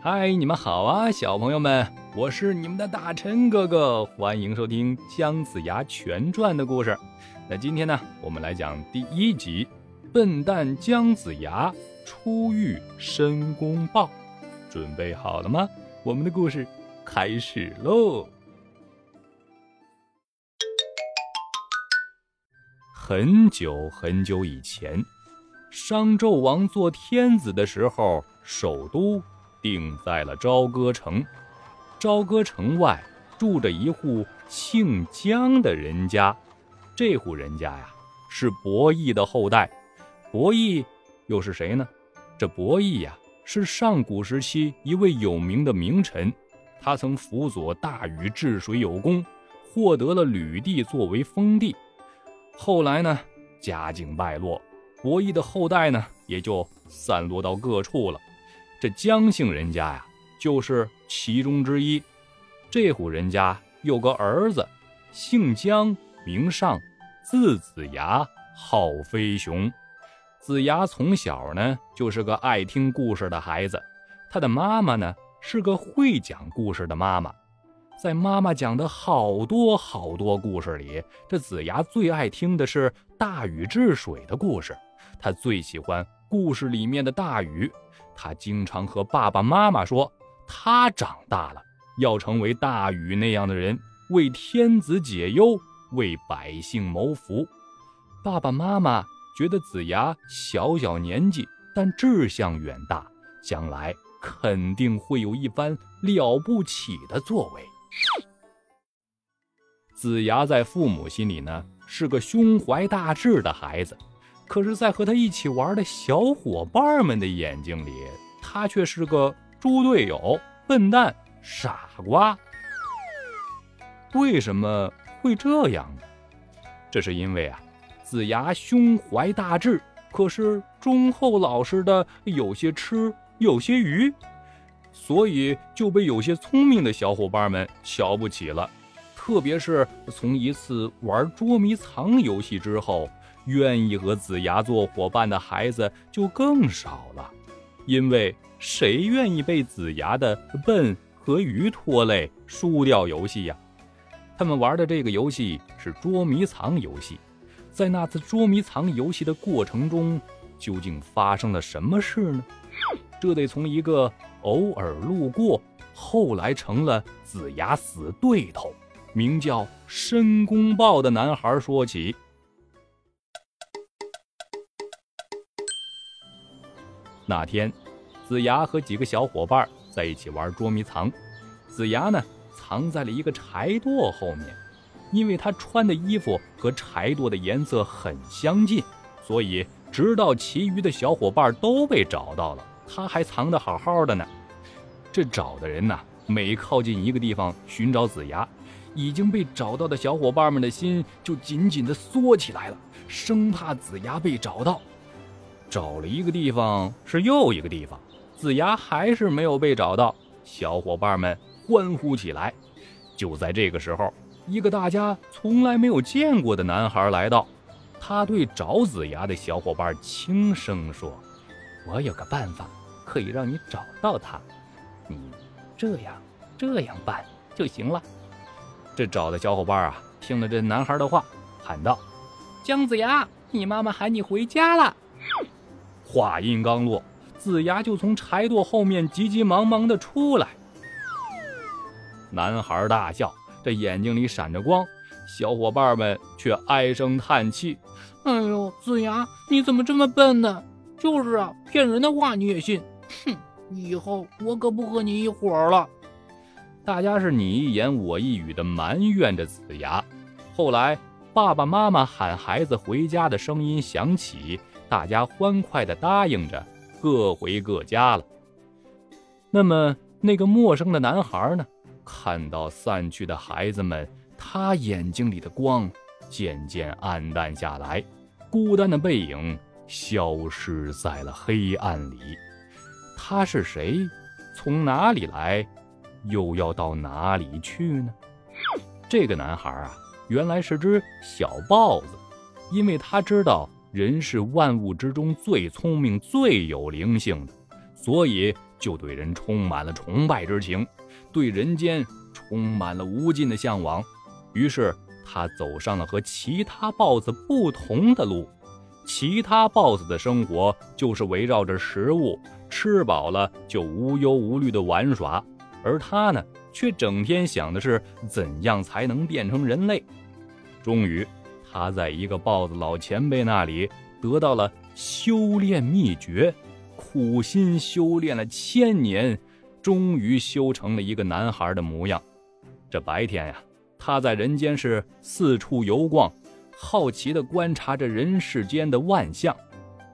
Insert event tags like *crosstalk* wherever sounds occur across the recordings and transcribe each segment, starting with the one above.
嗨，你们好啊，小朋友们，我是你们的大陈哥哥，欢迎收听《姜子牙全传》的故事。那今天呢，我们来讲第一集《笨蛋姜子牙初遇申公豹》，准备好了吗？我们的故事开始喽！很久很久以前，商纣王做天子的时候，首都。定在了朝歌城，朝歌城外住着一户姓姜的人家，这户人家呀是伯益的后代。伯益又是谁呢？这伯益呀是上古时期一位有名的名臣，他曾辅佐大禹治水有功，获得了吕地作为封地。后来呢，家境败落，伯益的后代呢也就散落到各处了。这姜姓人家呀，就是其中之一。这户人家有个儿子，姓姜，名尚，字子牙，号飞熊。子牙从小呢就是个爱听故事的孩子，他的妈妈呢是个会讲故事的妈妈。在妈妈讲的好多好多故事里，这子牙最爱听的是大禹治水的故事，他最喜欢故事里面的大禹。他经常和爸爸妈妈说，他长大了要成为大禹那样的人，为天子解忧，为百姓谋福。爸爸妈妈觉得子牙小小年纪，但志向远大，将来肯定会有一番了不起的作为。子牙在父母心里呢，是个胸怀大志的孩子。可是，在和他一起玩的小伙伴们的眼睛里，他却是个猪队友、笨蛋、傻瓜。为什么会这样呢？这是因为啊，子牙胸怀大志，可是忠厚老实的有些痴，有些愚，所以就被有些聪明的小伙伴们瞧不起了。特别是从一次玩捉迷藏游戏之后。愿意和子牙做伙伴的孩子就更少了，因为谁愿意被子牙的笨和愚拖累，输掉游戏呀？他们玩的这个游戏是捉迷藏游戏，在那次捉迷藏游戏的过程中，究竟发生了什么事呢？这得从一个偶尔路过，后来成了子牙死对头，名叫申公豹的男孩说起。那天，子牙和几个小伙伴在一起玩捉迷藏。子牙呢，藏在了一个柴垛后面，因为他穿的衣服和柴垛的颜色很相近，所以直到其余的小伙伴都被找到了，他还藏得好好的呢。这找的人呢，每靠近一个地方寻找子牙，已经被找到的小伙伴们的心就紧紧地缩起来了，生怕子牙被找到。找了一个地方是又一个地方，子牙还是没有被找到，小伙伴们欢呼起来。就在这个时候，一个大家从来没有见过的男孩来到，他对找子牙的小伙伴轻声说：“我有个办法可以让你找到他，你这样这样办就行了。”这找的小伙伴啊，听了这男孩的话，喊道：“姜子牙，你妈妈喊你回家了。”话音刚落，子牙就从柴垛后面急急忙忙地出来。男孩大笑，这眼睛里闪着光，小伙伴们却唉声叹气：“哎呦，子牙，你怎么这么笨呢？就是啊，骗人的话你也信？哼，以后我可不和你一伙了。”大家是你一言我一语的埋怨着子牙。后来，爸爸妈妈喊孩子回家的声音响起。大家欢快地答应着，各回各家了。那么，那个陌生的男孩呢？看到散去的孩子们，他眼睛里的光渐渐暗淡下来，孤单的背影消失在了黑暗里。他是谁？从哪里来？又要到哪里去呢？这个男孩啊，原来是只小豹子，因为他知道。人是万物之中最聪明、最有灵性的，所以就对人充满了崇拜之情，对人间充满了无尽的向往。于是他走上了和其他豹子不同的路。其他豹子的生活就是围绕着食物，吃饱了就无忧无虑的玩耍，而他呢，却整天想的是怎样才能变成人类。终于，他在一个豹子老前辈那里得到了修炼秘诀。苦心修炼了千年，终于修成了一个男孩的模样。这白天呀，他在人间是四处游逛，好奇地观察着人世间的万象；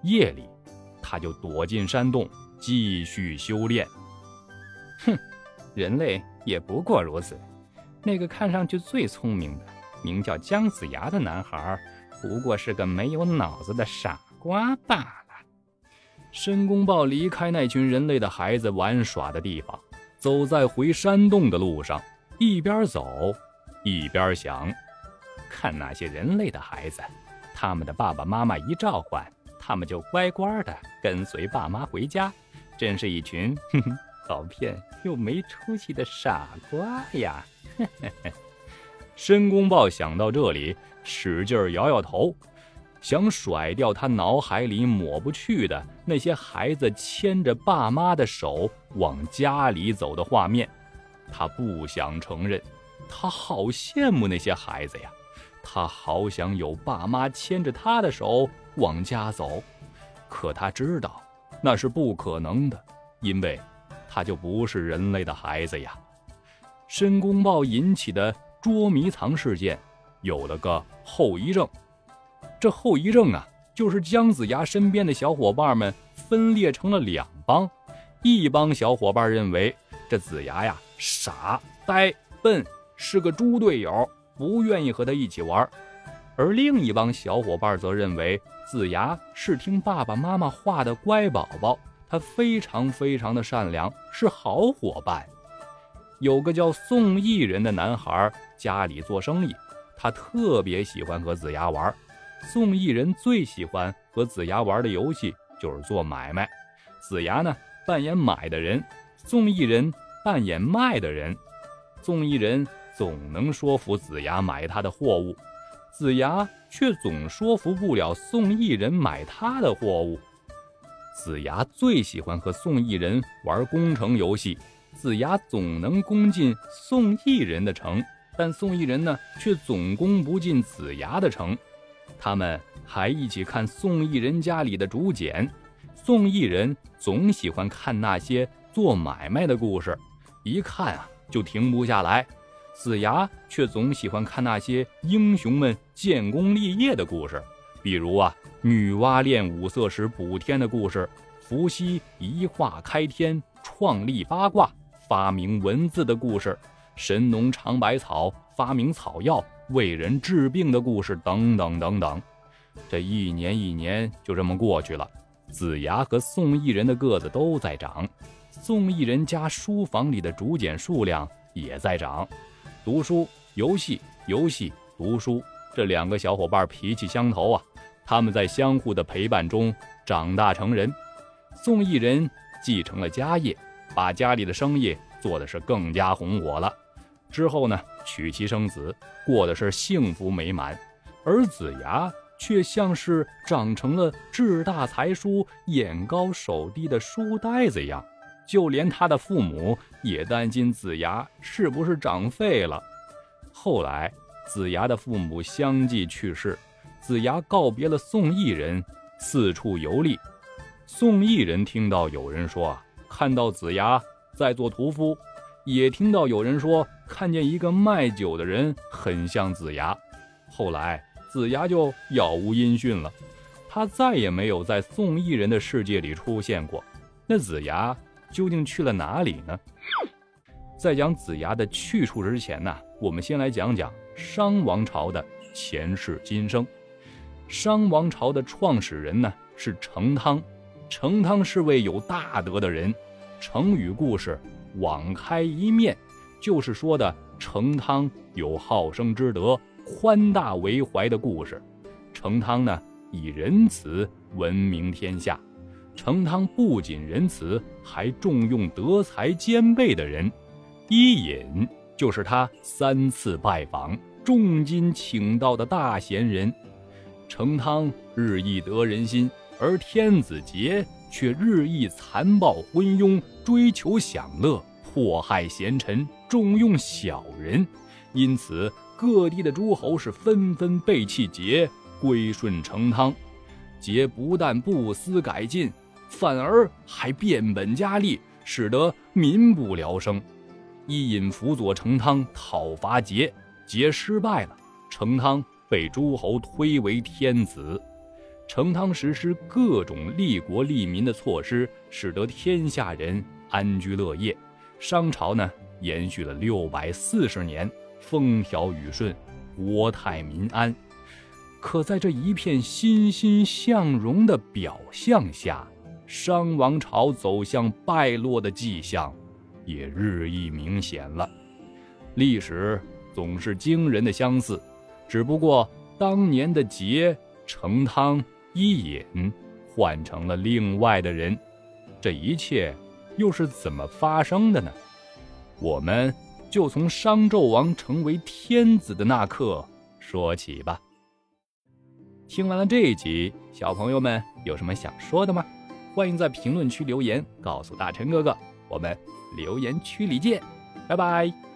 夜里，他就躲进山洞继续修炼。哼，人类也不过如此。那个看上去最聪明的，名叫姜子牙的男孩，不过是个没有脑子的傻瓜罢了。申公豹离开那群人类的孩子玩耍的地方，走在回山洞的路上，一边走一边想：看那些人类的孩子，他们的爸爸妈妈一召唤，他们就乖乖的跟随爸妈回家，真是一群哼 *laughs* 哼好骗又没出息的傻瓜呀！嘿嘿嘿申公豹想到这里，使劲摇摇头。想甩掉他脑海里抹不去的那些孩子牵着爸妈的手往家里走的画面，他不想承认，他好羡慕那些孩子呀，他好想有爸妈牵着他的手往家走，可他知道那是不可能的，因为他就不是人类的孩子呀。申公豹引起的捉迷藏事件，有了个后遗症。这后遗症啊，就是姜子牙身边的小伙伴们分裂成了两帮，一帮小伙伴认为这子牙呀傻呆笨，是个猪队友，不愿意和他一起玩；而另一帮小伙伴则认为子牙是听爸爸妈妈话的乖宝宝，他非常非常的善良，是好伙伴。有个叫宋义人的男孩，家里做生意，他特别喜欢和子牙玩。宋义人最喜欢和子牙玩的游戏就是做买卖，子牙呢扮演买的人，宋义人扮演卖的人。宋义人总能说服子牙买他的货物，子牙却总说服不了宋义人买他的货物。子牙最喜欢和宋义人玩攻城游戏，子牙总能攻进宋义人的城，但宋义人呢却总攻不进子牙的城。他们还一起看宋义人家里的竹简，宋义人总喜欢看那些做买卖的故事，一看啊就停不下来。子牙却总喜欢看那些英雄们建功立业的故事，比如啊女娲炼五色石补天的故事，伏羲一画开天创立八卦发明文字的故事，神农尝百草发明草药。为人治病的故事等等等等，这一年一年就这么过去了。子牙和宋义人的个子都在长，宋义人家书房里的竹简数量也在涨。读书、游戏、游戏、读书，这两个小伙伴脾气相投啊！他们在相互的陪伴中长大成人。宋义人继承了家业，把家里的生意做的是更加红火了。之后呢，娶妻生子，过的是幸福美满，而子牙却像是长成了志大才疏、眼高手低的书呆子一样，就连他的父母也担心子牙是不是长废了。后来，子牙的父母相继去世，子牙告别了宋义人，四处游历。宋义人听到有人说啊，看到子牙在做屠夫。也听到有人说，看见一个卖酒的人很像子牙。后来子牙就杳无音讯了，他再也没有在宋义人的世界里出现过。那子牙究竟去了哪里呢？在讲子牙的去处之前呢，我们先来讲讲商王朝的前世今生。商王朝的创始人呢是成汤，成汤是位有大德的人。成语故事。网开一面，就是说的成汤有好生之德、宽大为怀的故事。成汤呢，以仁慈闻名天下。成汤不仅仁慈，还重用德才兼备的人。伊尹就是他三次拜访、重金请到的大贤人。成汤日益得人心，而天子杰却日益残暴昏庸，追求享乐，迫害贤臣，重用小人。因此，各地的诸侯是纷纷背弃节，归顺成汤。节不但不思改进，反而还变本加厉，使得民不聊生。伊尹辅佐成汤讨伐桀，桀失败了，成汤被诸侯推为天子。成汤实施各种利国利民的措施，使得天下人安居乐业。商朝呢，延续了六百四十年。风调雨顺，国泰民安。可在这一片欣欣向荣的表象下，商王朝走向败落的迹象也日益明显了。历史总是惊人的相似，只不过当年的桀、成汤、伊尹换成了另外的人。这一切又是怎么发生的呢？我们。就从商纣王成为天子的那刻说起吧。听完了这一集，小朋友们有什么想说的吗？欢迎在评论区留言告诉大陈哥哥。我们留言区里见，拜拜。